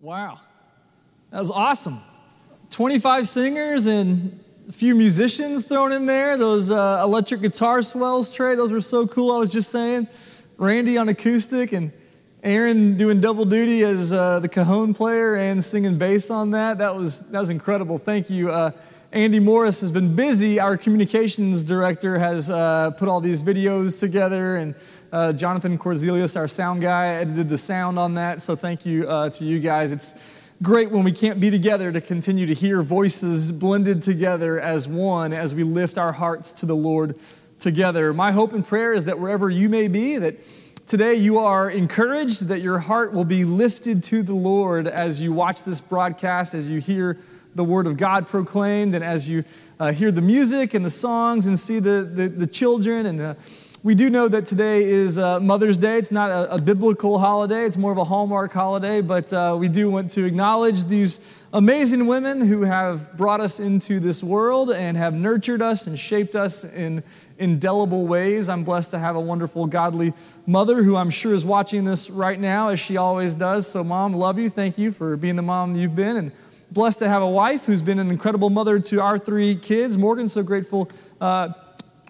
Wow. That was awesome. 25 singers and a few musicians thrown in there. Those uh, electric guitar swells, Trey, those were so cool. I was just saying. Randy on acoustic and Aaron doing double duty as uh, the cajon player and singing bass on that. That was, that was incredible. Thank you. Uh, Andy Morris has been busy. Our communications director has uh, put all these videos together, and uh, Jonathan Corzelius, our sound guy, edited the sound on that. So thank you uh, to you guys. It's great when we can't be together to continue to hear voices blended together as one as we lift our hearts to the Lord together. My hope and prayer is that wherever you may be, that today you are encouraged, that your heart will be lifted to the Lord as you watch this broadcast, as you hear the word of God proclaimed, and as you uh, hear the music and the songs and see the, the, the children. And uh, we do know that today is uh, Mother's Day. It's not a, a, biblical holiday, it's more of a Hallmark holiday, but uh, we do want to acknowledge these amazing women who have brought us into this world and have nurtured us and shaped us in indelible ways. I'm blessed to have a wonderful, godly mother who I'm sure is watching this right now, as she always does. So, Mom, love you. Thank you for being the mom you've been. And blessed to have a wife who's been an incredible mother to our three kids. Morgan, so grateful uh,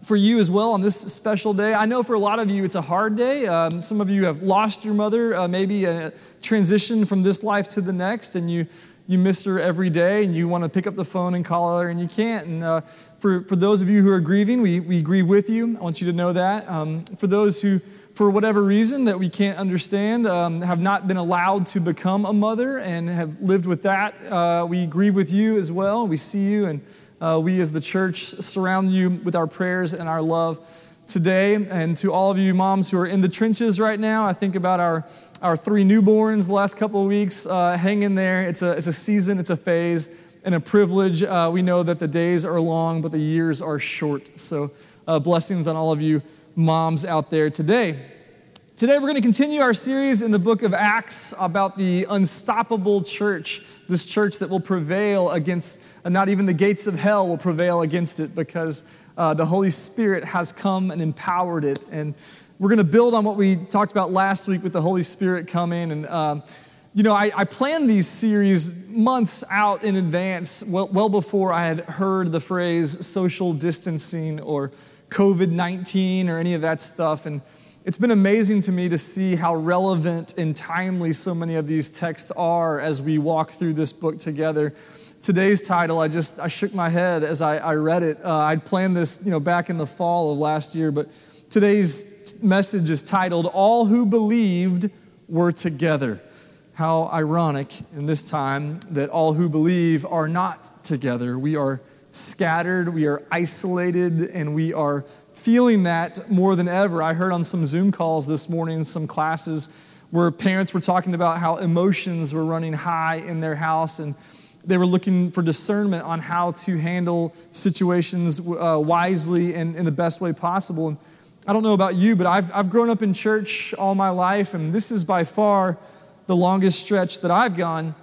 for you as well on this special day. I know for a lot of you it's a hard day. Um, some of you have lost your mother, uh, maybe a transition from this life to the next, and you you miss her every day and you want to pick up the phone and call her and you can't. And uh, for, for those of you who are grieving, we, we grieve with you. I want you to know that. Um, for those who for whatever reason that we can't understand, um, have not been allowed to become a mother and have lived with that. Uh, we grieve with you as well. We see you, and uh, we as the church surround you with our prayers and our love today. And to all of you moms who are in the trenches right now, I think about our, our three newborns the last couple of weeks. Uh, hang in there. It's a, it's a season, it's a phase, and a privilege. Uh, we know that the days are long, but the years are short. So, uh, blessings on all of you moms out there today. Today, we're going to continue our series in the book of Acts about the unstoppable church, this church that will prevail against, not even the gates of hell will prevail against it because uh, the Holy Spirit has come and empowered it. And we're going to build on what we talked about last week with the Holy Spirit coming. And, um, you know, I, I, planned these series months out in advance, well, well before I had heard the phrase social distancing or COVID 19 or any of that stuff. And it's been amazing to me to see how relevant and timely so many of these texts are as we walk through this book together. Today's title, I just I shook my head as I, I read it. Uh, I'd planned this, you know, back in the fall of last year, but today's message is titled "All Who Believed Were Together." How ironic in this time that all who believe are not together. We are scattered, we are isolated, and we are feeling that more than ever. I heard on some Zoom calls this morning, some classes where parents were talking about how emotions were running high in their house and they were looking for discernment on how to handle situations uh, wisely and in the best way possible. And I don't know about you, but I've, I've grown up in church all my life, and this is by far the longest stretch that I've gone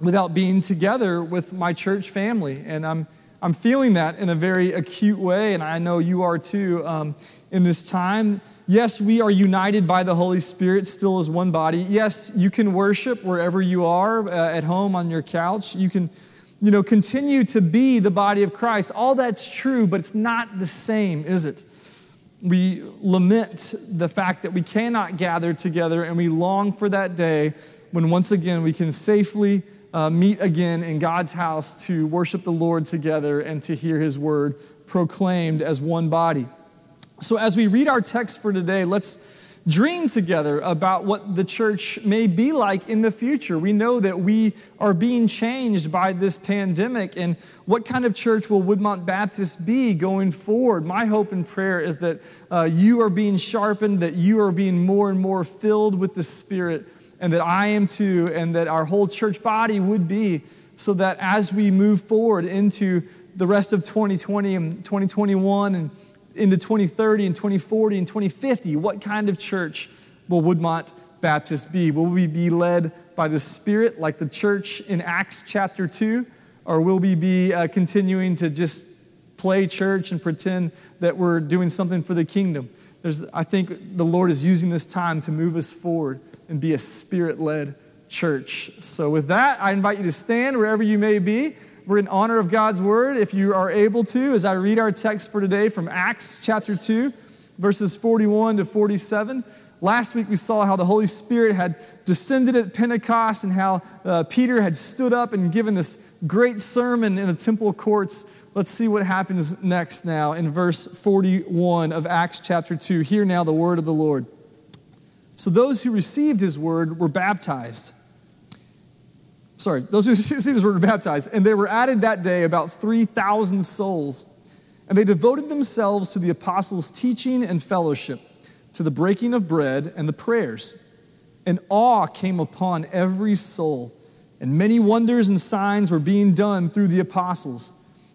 without being together with my church family. And I'm I'm feeling that in a very acute way, and I know you are too um, in this time. Yes, we are united by the Holy Spirit still as one body. Yes, you can worship wherever you are, uh, at home, on your couch. You can, you know, continue to be the body of Christ. All that's true, but it's not the same, is it? We lament the fact that we cannot gather together, and we long for that day when once again we can safely uh, meet again in God's house to worship the Lord together and to hear his word proclaimed as one body. So, as we read our text for today, let's dream together about what the church may be like in the future. We know that we are being changed by this pandemic, and what kind of church will Woodmont Baptist be going forward? My hope and prayer is that uh, you are being sharpened, that you are being more and more filled with the Spirit and that I am too, and that our whole church body would be, so that as we move forward into the rest of 2020 and 2021 and into 2030 and 2040 and 2050, what kind of church will Woodmont Baptist be? Will we be led by the Spirit like the church in Acts chapter 2? Or will we be uh, continuing to just play church and pretend that we're doing something for the kingdom? There's, I think the Lord is using this time to move us forward and be a spirit led church. So, with that, I invite you to stand wherever you may be. We're in honor of God's word. If you are able to, as I read our text for today from Acts chapter 2, verses 41 to 47. Last week we saw how the Holy Spirit had descended at Pentecost and how uh, Peter had stood up and given this great sermon in the temple courts. Let's see what happens next now in verse 41 of Acts chapter 2. Hear now the word of the Lord. So those who received his word were baptized. Sorry, those who received his word were baptized, and there were added that day about 3,000 souls. And they devoted themselves to the apostles' teaching and fellowship to the breaking of bread and the prayers. And awe came upon every soul, and many wonders and signs were being done through the apostles.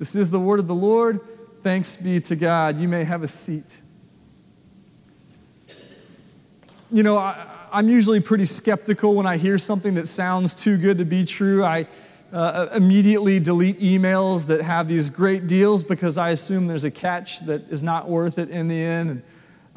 This is the word of the Lord. Thanks be to God. You may have a seat. You know, I, am usually pretty skeptical when I hear something that sounds too good to be true. I uh, immediately delete emails that have these great deals because I assume there's a catch that is not worth it in the end. And,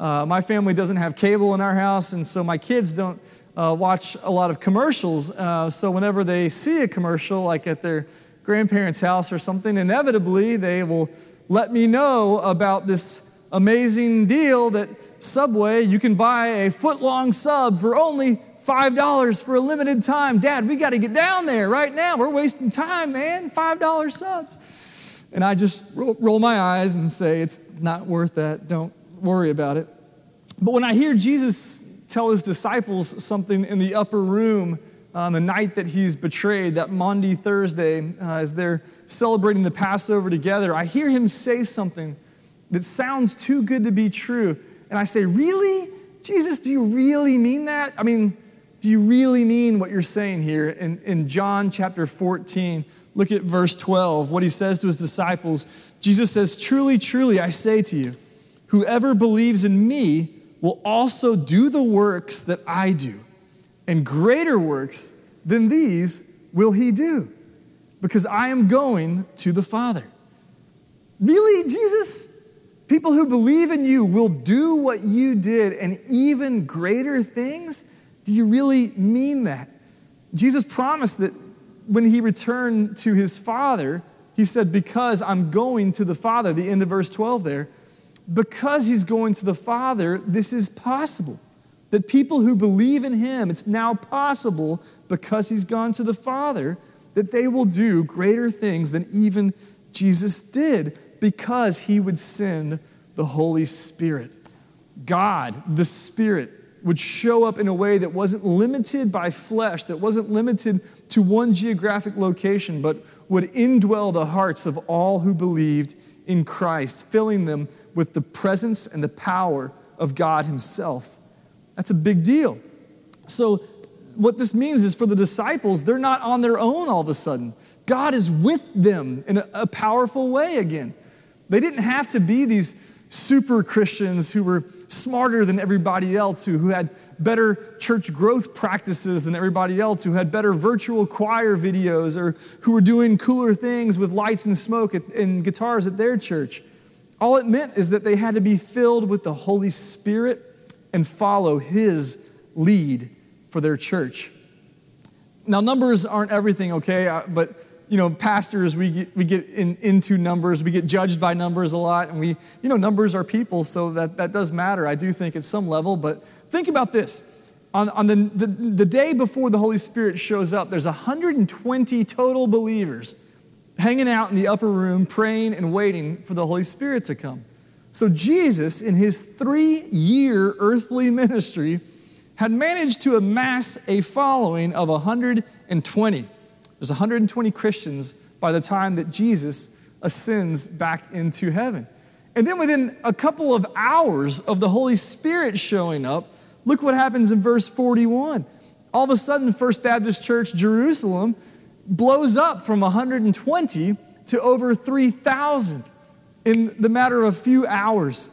uh, my family doesn't have cable in our house, and so my kids don't uh, watch a lot of commercials. Uh, so whenever they see a commercial, like at their grandparents' house or something, inevitably they will let me know about this amazing deal that Subway, you can buy a foot long sub for only $5 for a limited time. Dad, we got to get down there right now. We're wasting time, man. $5 subs. And I just roll, roll, my eyes and say, it's not worth that. Don't worry about it. But when I hear Jesus tell his disciples something in the upper room on the night that he's betrayed, that Maundy Thursday, uh, as they're celebrating the Passover together, I hear him say something that sounds too good to be true. And I say, Really? Jesus, do you really mean that? I mean, do you really mean what you're saying here? In, in John chapter 14, look at verse 12, what he says to his disciples. Jesus says, Truly, truly, I say to you, whoever believes in me will also do the works that I do, and greater works than these will he do, because I am going to the Father. Really, Jesus? People who believe in you will do what you did and even greater things? Do you really mean that? Jesus promised that when he returned to his Father, he said, Because I'm going to the Father, the end of verse 12 there, because he's going to the Father, this is possible. That people who believe in him, it's now possible because he's gone to the Father, that they will do greater things than even Jesus did because he would send the Holy Spirit. God, the Spirit, would show up in a way that wasn't limited by flesh, that wasn't limited to one geographic location, but would indwell the hearts of all who believed in Christ, filling them with the presence and the power of God Himself. That's a big deal. So, what this means is for the disciples, they're not on their own all of a sudden. God is with them in a, a powerful way again. They didn't have to be these super Christians who were smarter than everybody else, who, who had better church growth practices than everybody else, who had better virtual choir videos, or who were doing cooler things with lights and smoke at, and guitars at their church. All it meant is that they had to be filled with the Holy Spirit and follow His lead for their church. Now, numbers aren't everything, okay? Uh, but you know, pastors, we get, we get in, into numbers, we get judged by numbers a lot, and we, you know, numbers are people, so that, that does matter, I do think, at some level. But think about this. On, on the, the, the day before the Holy Spirit shows up, there's 120 total believers hanging out in the upper room, praying and waiting for the Holy Spirit to come. So Jesus, in his three year earthly ministry, had managed to amass a following of 120. There's 120 Christians by the time that Jesus ascends back into heaven. And then within a couple of hours of the Holy Spirit showing up, look what happens in verse 41. all of a sudden, First Baptist Church Jerusalem blows up from 120 to over 3,000 in the matter of a few hours.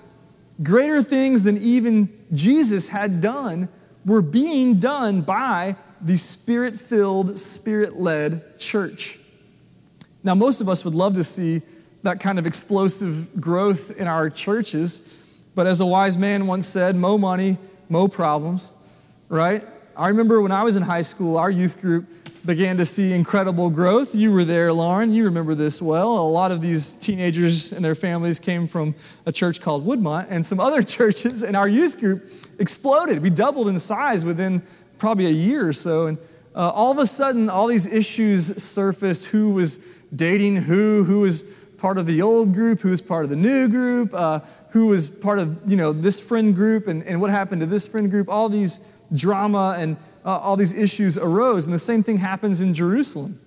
Greater things than even Jesus had done were being done by the spirit filled, spirit led church. Now, most of us would love to see that kind of explosive growth in our churches, but as a wise man once said, mo money, mo problems, right? I remember when I was in high school, our youth group began to see incredible growth. You were there, Lauren. You remember this well. A lot of these teenagers and their families came from a church called Woodmont, and some other churches, and our youth group exploded. We doubled in size within probably a year or so. And uh, all of a sudden, all these issues surfaced who was dating who, who was part of the old group, who was part of the new group, uh, who was part of you know this friend group, and, and what happened to this friend group. All these drama and uh, all these issues arose. And the same thing happens in Jerusalem.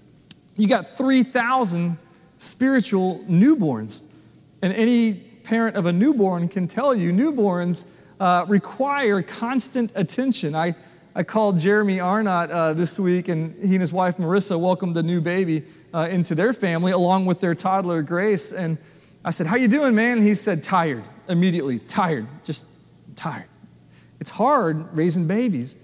You got 3,000 spiritual newborns. And any parent of a newborn can tell you newborns uh, require constant attention. I, I called Jeremy Arnott uh, this week, and he and his wife Marissa welcomed the new baby uh, into their family along with their toddler Grace. And I said, "How you doing, man?" And he said, "Tired." Immediately, tired, just tired. It's hard raising babies.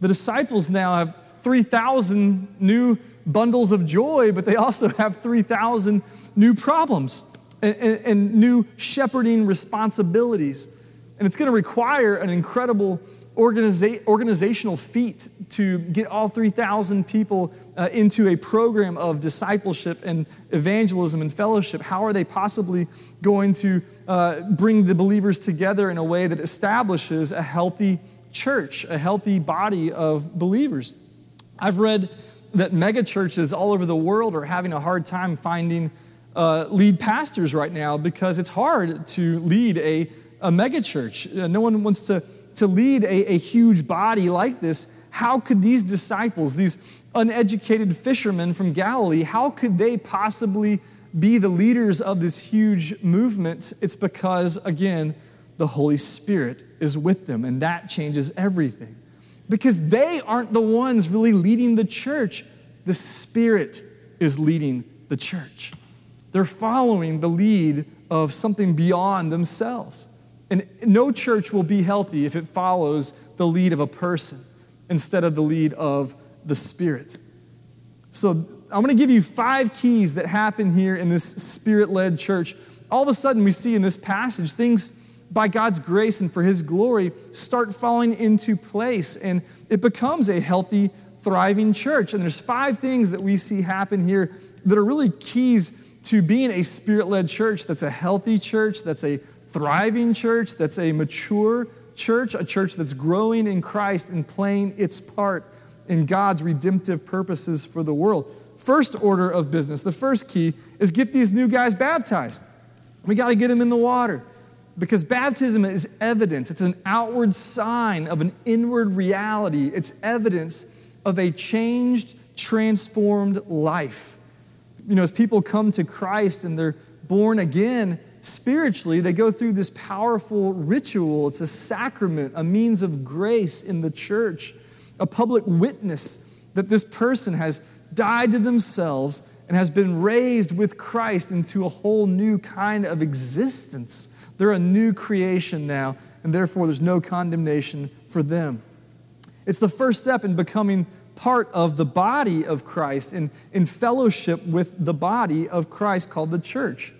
The disciples now have 3,000 new bundles of joy, but they also have 3,000 new problems and, and, and, new shepherding responsibilities. And it's going to require an incredible organiza- organizational feat to get all 3,000 people uh, into a program of discipleship and evangelism and fellowship. How are they possibly going to uh, bring the believers together in a way that establishes a healthy church, a healthy body of believers. I've read that megachurches all over the world are having a hard time finding uh, lead pastors right now because it's hard to lead a, a megachurch. Uh, no one wants to, to lead a, a huge body like this. How could these disciples, these uneducated fishermen from Galilee, how could they possibly be the leaders of this huge movement? It's because, again, the Holy Spirit is with them, and that changes everything. Because they aren't the ones really leading the church, the Spirit is leading the church. They're following the lead of something beyond themselves. And no church will be healthy if it follows the lead of a person instead of the lead of the Spirit. So I'm going to give you five keys that happen here in this Spirit led church. All of a sudden, we see in this passage things by God's grace and for His glory, start falling into place. And it becomes a healthy, thriving church. And there's five things that we see happen here that are really keys to being a spirit led church that's a healthy church, that's a thriving church, that's a mature church, a church that's growing in Christ and playing its part in God's redemptive purposes for the world. First order of business, the first key is get these new guys baptized. We got to get them in the water. Because baptism is evidence, it's an outward sign of an inward reality, it's evidence of a changed, transformed life. You know, as people come to Christ and they're born again spiritually, they go through this powerful ritual. It's a sacrament, a means of grace in the church, a public witness that this person has died to themselves and has been raised with Christ into a whole new kind of existence. They're a new creation now, and therefore there's no condemnation for them. It's the first step in becoming part of the body of Christ, in, in fellowship with the body of Christ called the church.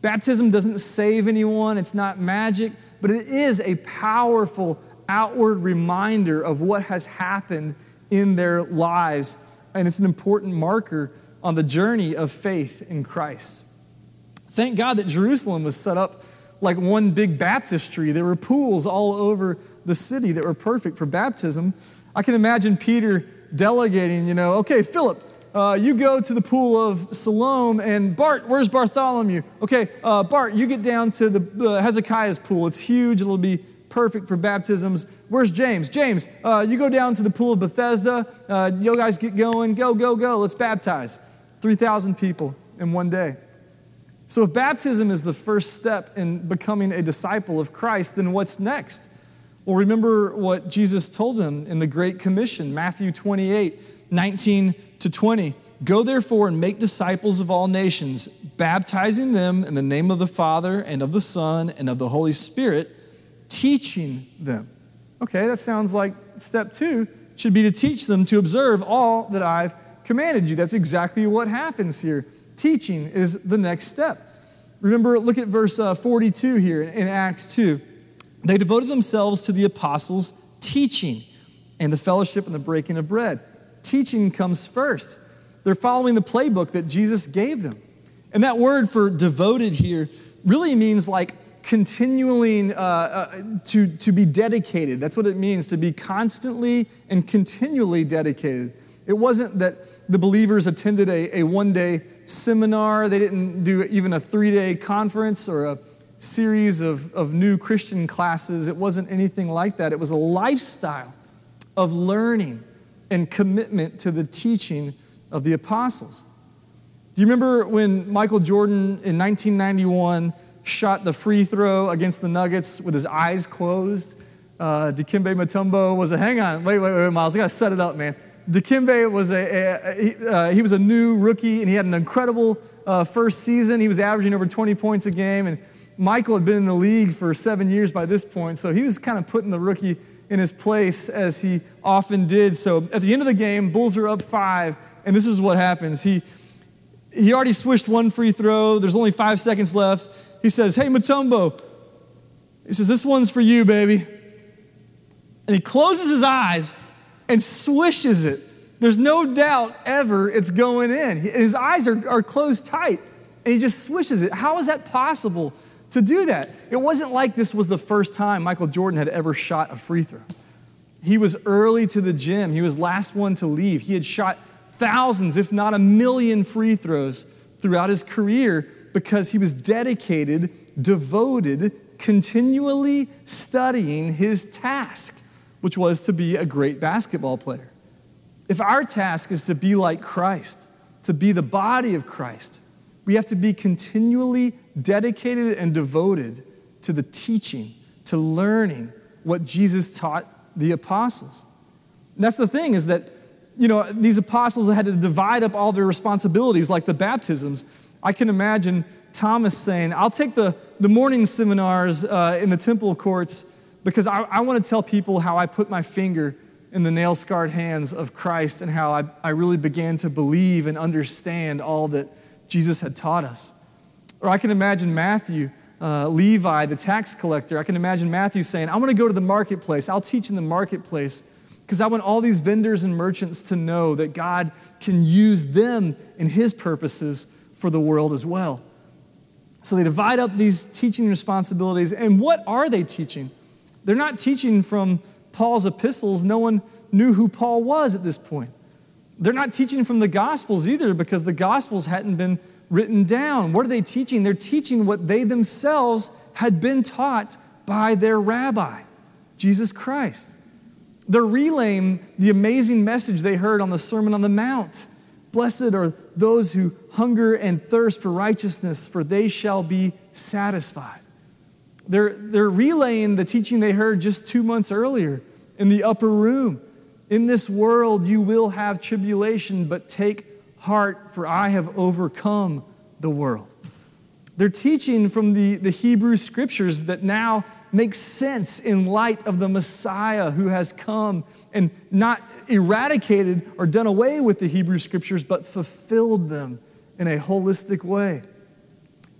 Baptism doesn't save anyone, it's not magic, but it is a powerful outward reminder of what has happened in their lives, and it's an important marker on the journey of faith in Christ. Thank God that Jerusalem was set up like one big baptistry. There were pools all over the city that were perfect for baptism. I can imagine Peter delegating, you know, okay, Philip, uh, you go to the pool of Siloam, and Bart, where's Bartholomew? Okay, uh, Bart, you get down to the Hezekiah's pool. It's huge, it'll be perfect for baptisms. Where's James? James, uh, you go down to the pool of Bethesda. Uh, you guys get going. Go, go, go. Let's baptize. 3,000 people in one day. So, if baptism is the first step in becoming a disciple of Christ, then what's next? Well, remember what Jesus told them in the Great Commission, Matthew 28 19 to 20. Go therefore and make disciples of all nations, baptizing them in the name of the Father and of the Son and of the Holy Spirit, teaching them. Okay, that sounds like step two should be to teach them to observe all that I've commanded you. That's exactly what happens here. Teaching is the next step. Remember, look at verse uh, 42 here in Acts 2. They devoted themselves to the apostles' teaching and the fellowship and the breaking of bread. Teaching comes first. They're following the playbook that Jesus gave them. And that word for devoted here really means like continuing uh, uh, to, to be dedicated. That's what it means to be constantly and continually dedicated. It wasn't that the believers attended a, a one day seminar, they didn't do even a three day conference or a series of, of new Christian classes. It wasn't anything like that. It was a lifestyle of learning and commitment to the teaching of the apostles. Do you remember when Michael Jordan in 1991 shot the free throw against the Nuggets with his eyes closed? Uh, Dikembe Mutombo was a, hang on, wait, wait, wait, Miles, I gotta set it up, man. Dikembe was a, a, a he, uh, he, was a new rookie and he had an incredible uh, first season. He was averaging over 20 points a game, and Michael had been in the league for seven years by this point, so he was kind of putting the rookie in his place as he often did. So at the end of the game, Bulls are up five, and this is what happens. He, he already swished one free throw. There's only five seconds left. He says, Hey, Mutombo, He says, This one's for you, baby. And he closes his eyes and swishes it. There's no doubt ever it's going in. His eyes are, are closed tight and he just swishes it. How is that possible to do that? It wasn't like this was the first time Michael Jordan had ever shot a free throw. He was early to the gym, he was last one to leave. He had shot thousands, if not a million free throws throughout his career because he was dedicated, devoted, continually studying his task, which was to be a great basketball player. If our task is to be like Christ, to be the body of Christ, we have to be continually dedicated and devoted to the teaching, to learning what Jesus taught the apostles. And that's the thing is that you know, these apostles had to divide up all their responsibilities, like the baptisms. I can imagine Thomas saying, I'll take the, the morning seminars uh, in the temple courts because I, I want to tell people how I put my finger in the nail scarred hands of Christ and how I, I really began to believe and understand all that Jesus had taught us. Or I can imagine Matthew, uh, Levi, the tax collector. I can imagine Matthew saying, I want to go to the marketplace. I'll teach in the marketplace because I want all these vendors and merchants to know that God can use them in His purposes for the world as well. So they divide up these teaching responsibilities. And what are they teaching? They're not teaching from Paul's epistles. No one knew who Paul was at this point. They're not teaching from the Gospels either because the Gospels hadn't been written down. What are they teaching? They're teaching what they themselves had been taught by their rabbi, Jesus Christ. They're relaying the amazing message they heard on the Sermon on the Mount. Blessed are those who hunger and thirst for righteousness, for they shall be satisfied. They're, they're relaying the teaching they heard just two months earlier in the upper room. In this world you will have tribulation, but take heart, for I have overcome the world. They're teaching from the, the Hebrew scriptures that now makes sense in light of the Messiah who has come and not eradicated or done away with the Hebrew scriptures, but fulfilled them in a holistic way.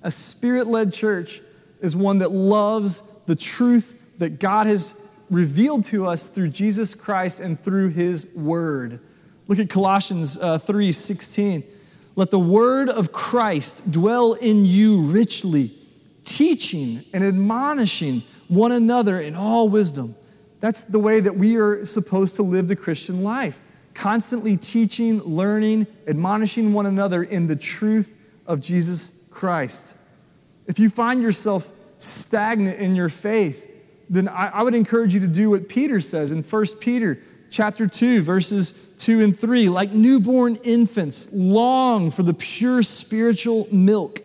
A spirit led church is one that loves the truth that God has revealed to us through Jesus Christ and through his word. Look at Colossians uh, 3 16. Let the word of Christ dwell in you richly, teaching and admonishing one another in all wisdom. That's the way that we are supposed to live the Christian life. Constantly teaching, learning, admonishing one another in the truth of Jesus Christ. If you find yourself stagnant in your faith, then I, I would encourage you to do what Peter says in 1 Peter chapter 2, verses 2 and 3. Like newborn infants, long for the pure spiritual milk,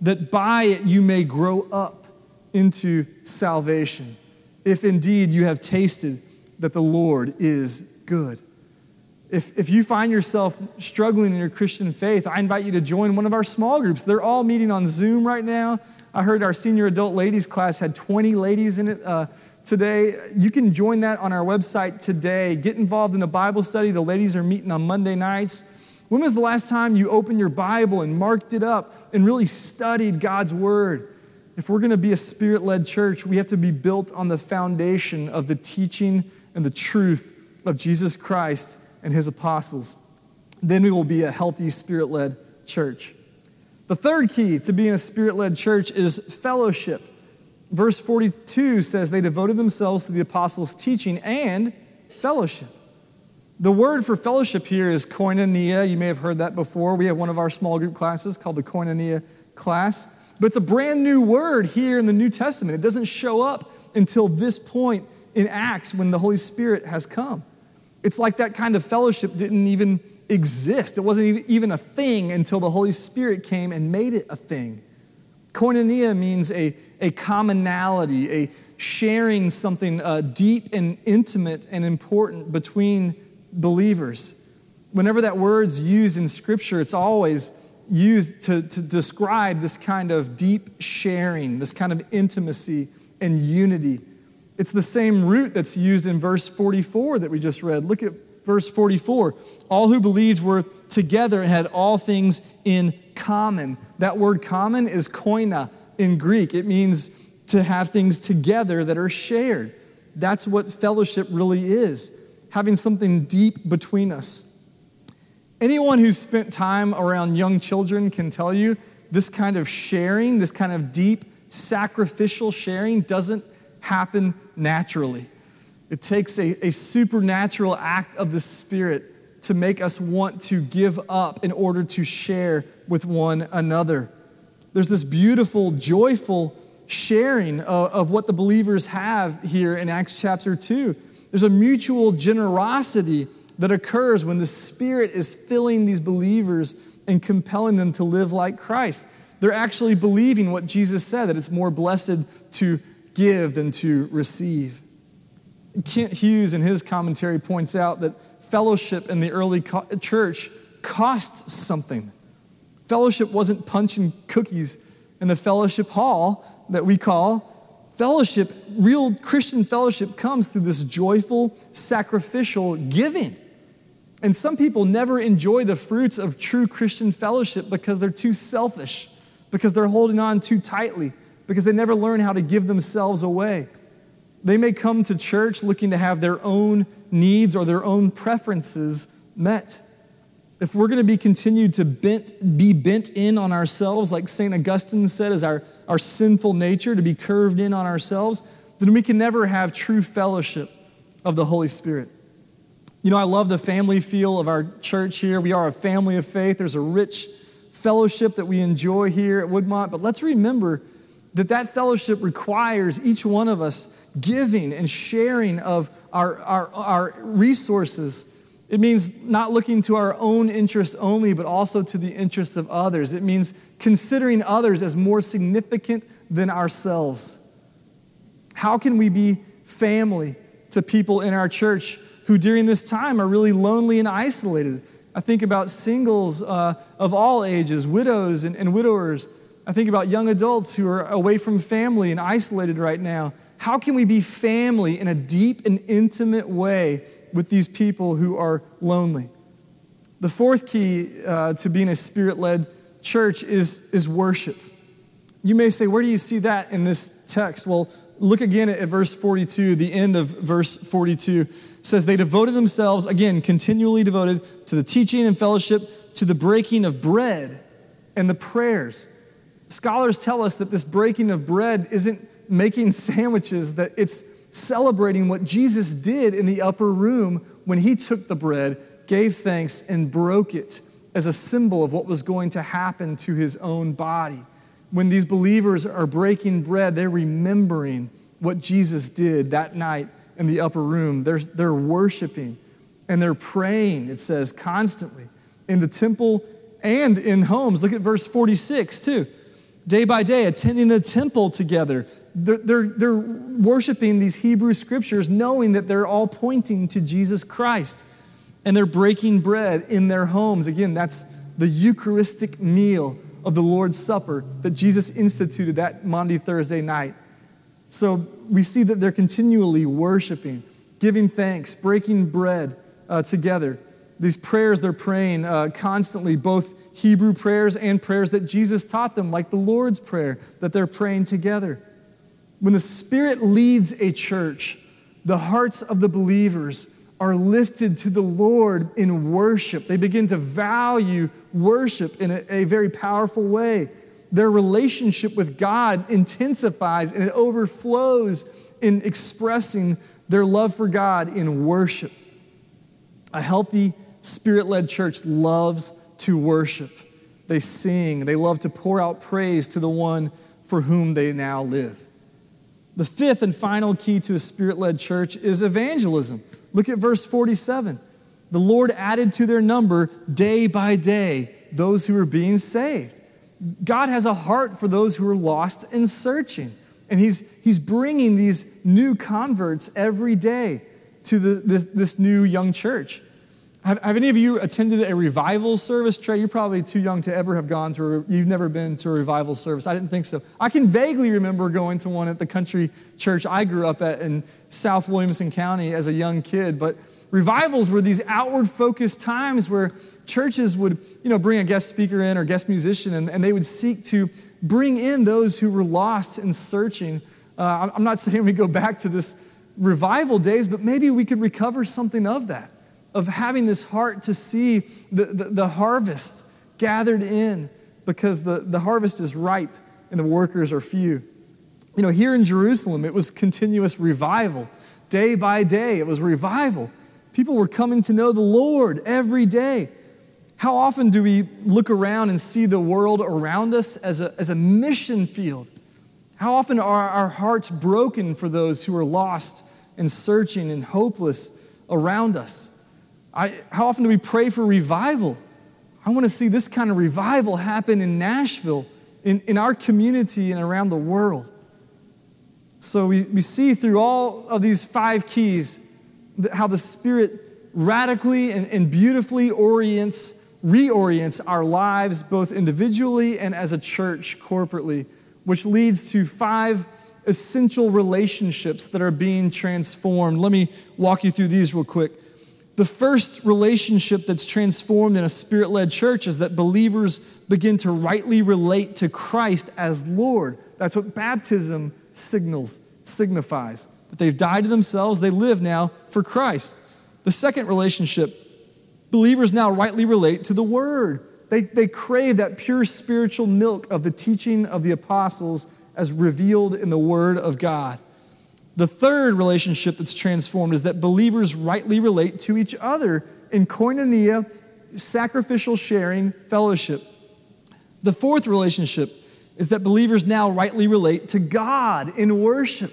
that by it you may grow up into salvation. if indeed you have tasted that the Lord is good. If, if you find yourself struggling in your Christian faith, I invite you to join one of our small groups. They're all meeting on Zoom right now. I heard our senior adult ladies class had 20 ladies in it uh, today. You can join that on our website today. Get involved in a Bible study. The ladies are meeting on Monday nights. When was the last time you opened your Bible and marked it up and really studied God's Word? If we're going to be a spirit led church, we have to be built on the foundation of the teaching and the truth of Jesus Christ and his apostles. Then we will be a healthy, spirit led church. The third key to being a spirit led church is fellowship. Verse 42 says they devoted themselves to the apostles' teaching and fellowship. The word for fellowship here is koinonia. You may have heard that before. We have one of our small group classes called the koinonia class. But it's a brand new word here in the New Testament. It doesn't show up until this point in Acts when the Holy Spirit has come. It's like that kind of fellowship didn't even exist. It wasn't even a thing until the Holy Spirit came and made it a thing. Koinonia means a, a commonality, a sharing something uh, deep and intimate and important between believers. Whenever that word's used in Scripture, it's always used to, to describe this kind of deep sharing, this kind of intimacy and unity it's the same root that's used in verse 44 that we just read. Look at verse 44. All who believed were together and had all things in common. That word common is koina in Greek. It means to have things together that are shared. That's what fellowship really is having something deep between us. Anyone who's spent time around young children can tell you this kind of sharing, this kind of deep sacrificial sharing doesn't happen naturally. It takes a, a supernatural act of the Spirit to make us want to give up in order to share with one another. There's this beautiful, joyful sharing of, of what the believers have here in Acts chapter 2. There's a mutual generosity that occurs when the Spirit is filling these believers and compelling them to live like Christ. They're actually believing what Jesus said that it's more blessed to give than to receive. Kent Hughes, in his commentary, points out that fellowship in the early co- church cost something. Fellowship wasn't punching cookies in the fellowship hall that we call fellowship. Real Christian fellowship comes through this joyful, sacrificial giving. And some people never enjoy the fruits of true Christian fellowship because they're too selfish, because they're holding on too tightly because they never learn how to give themselves away. They may come to church looking to have their own needs or their own preferences met. If we're going to be continued to bent, be bent in on ourselves, like St. Augustine said, as our, our sinful nature, to be curved in on ourselves, then we can never have true fellowship of the Holy Spirit. You know, I love the family feel of our church here. We are a family of faith. There's a rich fellowship that we enjoy here at Woodmont, but let's remember that that fellowship requires each one of us giving and sharing of our, our, our resources. It means not looking to our own interest only, but also to the interests of others. It means considering others as more significant than ourselves. How can we be family to people in our church who during this time are really lonely and isolated? I think about singles uh, of all ages, widows and, and widowers I think about young adults who are away from family and isolated right now. How can we be family in a deep and intimate way with these people who are lonely? The fourth key uh, to being a spirit led church is, is worship. You may say, Where do you see that in this text? Well, look again at, at verse 42, the end of verse 42 says, They devoted themselves, again, continually devoted to the teaching and fellowship, to the breaking of bread and the prayers. Scholars tell us that this breaking of bread isn't making sandwiches, that it's celebrating what Jesus did in the upper room when he took the bread, gave thanks, and broke it as a symbol of what was going to happen to his own body. When these believers are breaking bread, they're remembering what Jesus did that night in the upper room. They're, they're worshiping and they're praying, it says, constantly in the temple and in homes. Look at verse 46 too. Day by day, attending the temple together. They're, they're, they're worshiping these Hebrew scriptures, knowing that they're all pointing to Jesus Christ. And they're breaking bread in their homes. Again, that's the Eucharistic meal of the Lord's Supper that Jesus instituted that Maundy, Thursday night. So we see that they're continually worshiping, giving thanks, breaking bread uh, together. These prayers they're praying uh, constantly, both Hebrew prayers and prayers that Jesus taught them, like the Lord's Prayer that they're praying together. When the Spirit leads a church, the hearts of the believers are lifted to the Lord in worship. They begin to value worship in a, a, very powerful way. Their relationship with God intensifies and it overflows in expressing their love for God in worship. A healthy, spirit led church loves to worship. They sing, they love to pour out praise to the one for whom they now live. The fifth and final key to a spirit led church is evangelism. Look at verse 47. The Lord added to their number day by day those who were being saved. God has a heart for those who are lost and searching. And He's, he's bringing these new converts every day to the, this, this new young church. Have, have, any of you attended a revival service? Trey, you're probably too young to ever have gone to a, you've never been to a revival service. I didn't think so. I can vaguely remember going to one at the country church I grew up at in South Williamson County as a young kid. But revivals were these outward focused times where churches would, you know, bring a guest speaker in or guest musician and, and they would seek to bring in those who were lost and searching. Uh, I'm not saying we go back to this revival days, but maybe we could recover something of that of having this heart to see the, the, the harvest gathered in because the, the harvest is ripe and the workers are few. You know, here in Jerusalem, it was continuous revival. Day by day, it was revival. People were coming to know the Lord every day. How often do we look around and see the world around us as a, as a mission field? How often are our hearts broken for those who are lost and searching and hopeless around us? I, how often do we pray for revival? I want to see this kind of revival happen in Nashville, in, in our community, and around the world. So we, we see through all of these five keys how the Spirit radically and, and beautifully orients, reorients our lives, both individually and as a church corporately, which leads to five essential relationships that are being transformed. Let me walk you through these real quick. The first relationship that's transformed in a spirit led church is that believers begin to rightly relate to Christ as Lord. That's what baptism signals, signifies. That they've died to themselves, they live now for Christ. The second relationship, believers now rightly relate to the Word. They, they crave that pure spiritual milk of the teaching of the apostles as revealed in the Word of God. The third relationship that's transformed is that believers rightly relate to each other in koinonia, sacrificial sharing, fellowship. The fourth relationship is that believers now rightly relate to God in worship.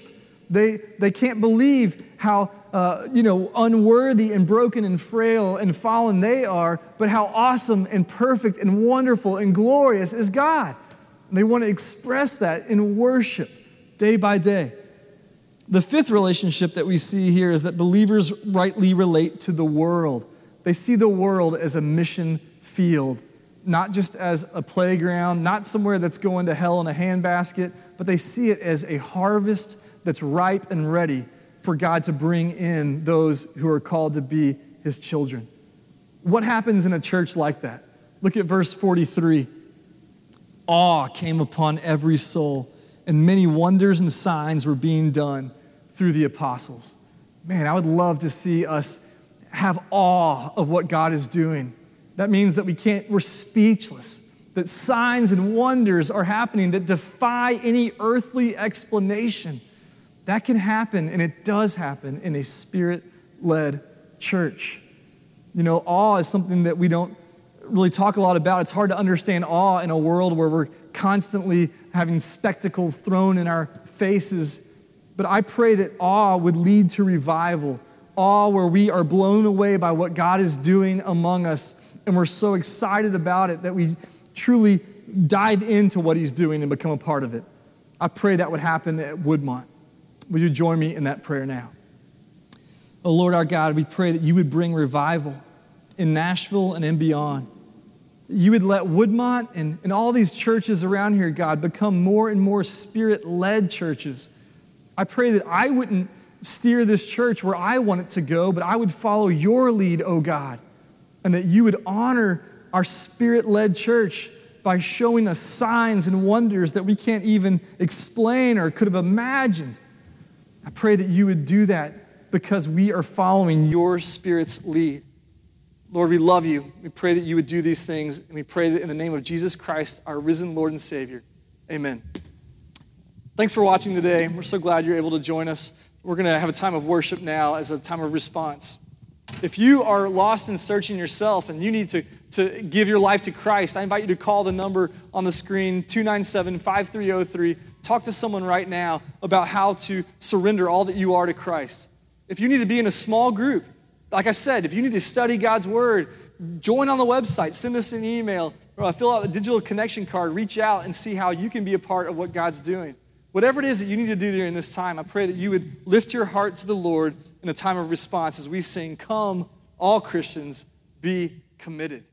They, they can't believe how uh, you know unworthy and broken and frail and fallen they are, but how awesome and perfect and wonderful and glorious is God. They want to express that in worship day by day. The fifth relationship that we see here is that believers rightly relate to the world. They see the world as a mission field, not just as a playground, not somewhere that's going to hell in a handbasket, but they see it as a harvest that's ripe and ready for God to bring in those who are called to be his children. What happens in a church like that? Look at verse 43. Awe came upon every soul, and many wonders and signs were being done through the apostles. Man, I would love to see us have awe of what God is doing. That means that we can't, we're speechless, that signs and wonders are happening that defy any earthly explanation. That can happen, and it does happen in a spirit led church. You know, awe is something that we don't really talk a lot about. It's hard to understand awe in a world where we're constantly having spectacles thrown in our faces but I pray that awe would lead to revival, awe where we are blown away by what God is doing among us, and we're so excited about it that we truly dive into what He's doing and become a part of it. I pray that would happen at Woodmont. Would you join me in that prayer now? Oh Lord our God, we pray that you would bring revival in Nashville and in beyond. You would let Woodmont and, and all these churches around here, God, become more and more spirit led churches. I pray that I wouldn't steer this church where I want it to go, but I would follow your lead, oh God, and that you would honor our spirit led church by showing us signs and wonders that we can't even explain or could have imagined. I pray that you would do that because we are following your Spirit's lead. Lord, we love you. We pray that you would do these things, and we pray that in the name of Jesus Christ, our risen Lord and Savior. Amen. Thanks for watching today. We're so glad you're able to join us. We're going to have a time of worship now as a time of response. If you are lost in searching yourself and you need to, to give your life to Christ, I invite you to call the number on the screen 297 5303. Talk to someone right now about how to surrender all that you are to Christ. If you need to be in a small group, like I said, if you need to study God's Word, join on the website, send us an email, or fill out a digital connection card, reach out and see how you can be a part of what God's doing. Whatever it is that you need to do during this time, I pray that you would lift your heart to the Lord in a time of response as we sing, Come, all Christians, be committed.